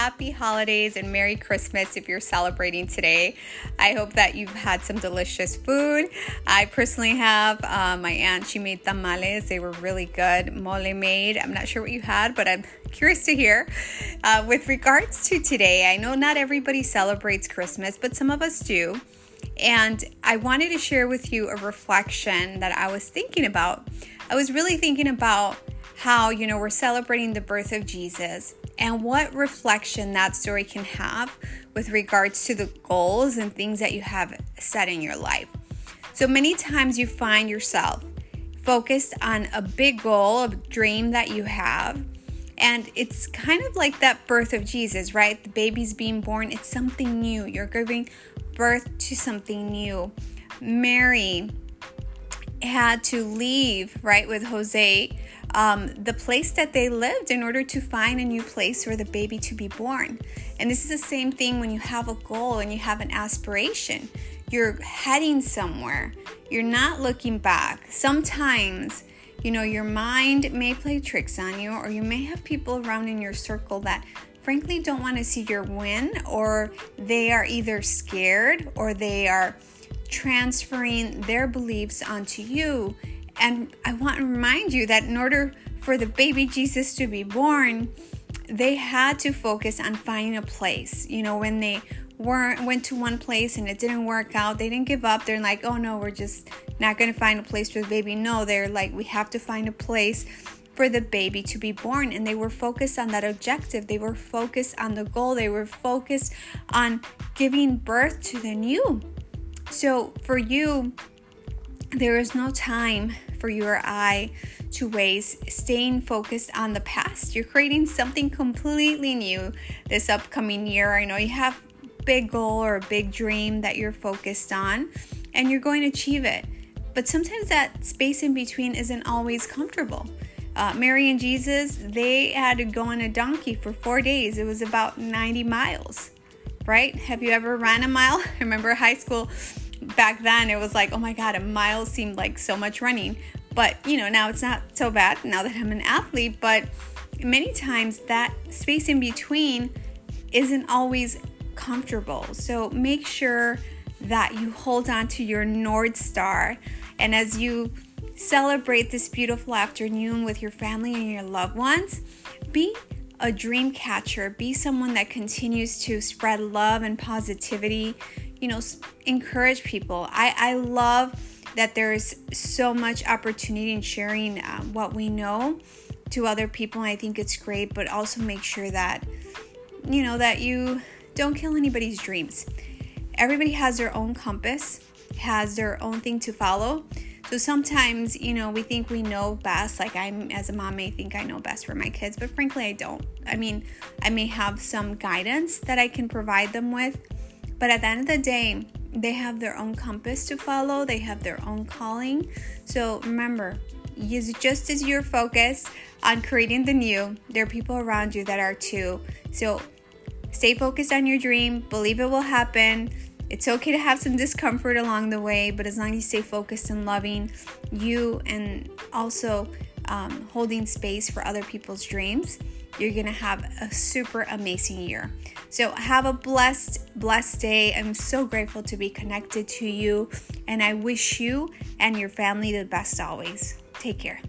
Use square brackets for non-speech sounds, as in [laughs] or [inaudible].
happy holidays and Merry Christmas if you're celebrating today. I hope that you've had some delicious food. I personally have. Uh, my aunt, she made tamales. They were really good. Mole made. I'm not sure what you had, but I'm curious to hear. Uh, with regards to today, I know not everybody celebrates Christmas, but some of us do. And I wanted to share with you a reflection that I was thinking about. I was really thinking about how, you know, we're celebrating the birth of Jesus and what reflection that story can have with regards to the goals and things that you have set in your life. So many times you find yourself focused on a big goal, a dream that you have. And it's kind of like that birth of Jesus, right? The baby's being born, it's something new. You're giving birth to something new. Mary had to leave, right, with Jose um, the place that they lived in order to find a new place for the baby to be born. And this is the same thing when you have a goal and you have an aspiration. You're heading somewhere, you're not looking back. Sometimes, you know, your mind may play tricks on you, or you may have people around in your circle that frankly don't want to see your win, or they are either scared or they are transferring their beliefs onto you and I want to remind you that in order for the baby Jesus to be born, they had to focus on finding a place. You know, when they weren't went to one place and it didn't work out, they didn't give up. They're like, "Oh no, we're just not going to find a place for the baby." No, they're like, "We have to find a place for the baby to be born." And they were focused on that objective. They were focused on the goal. They were focused on giving birth to the new. So, for you, there is no time for your eye to waste staying focused on the past. You're creating something completely new this upcoming year. I know you have big goal or a big dream that you're focused on and you're going to achieve it. But sometimes that space in between isn't always comfortable. Uh, Mary and Jesus, they had to go on a donkey for four days. It was about 90 miles, right? Have you ever ran a mile? I [laughs] remember high school back then it was like, oh my God, a mile seemed like so much running. But, you know, now it's not so bad now that I'm an athlete. But many times that space in between isn't always comfortable. So make sure that you hold on to your North Star. And as you celebrate this beautiful afternoon with your family and your loved ones, be a dream catcher, be someone that continues to spread love and positivity you know, encourage people. I, I love that there's so much opportunity in sharing uh, what we know to other people. I think it's great, but also make sure that, you know, that you don't kill anybody's dreams. Everybody has their own compass, has their own thing to follow. So sometimes, you know, we think we know best. Like I'm, as a mom, may think I know best for my kids, but frankly, I don't. I mean, I may have some guidance that I can provide them with, but at the end of the day, they have their own compass to follow, they have their own calling. So remember, just as you're focused on creating the new, there are people around you that are too. So stay focused on your dream, believe it will happen. It's okay to have some discomfort along the way, but as long as you stay focused and loving you and also um, holding space for other people's dreams, you're gonna have a super amazing year. So, have a blessed, blessed day. I'm so grateful to be connected to you, and I wish you and your family the best always. Take care.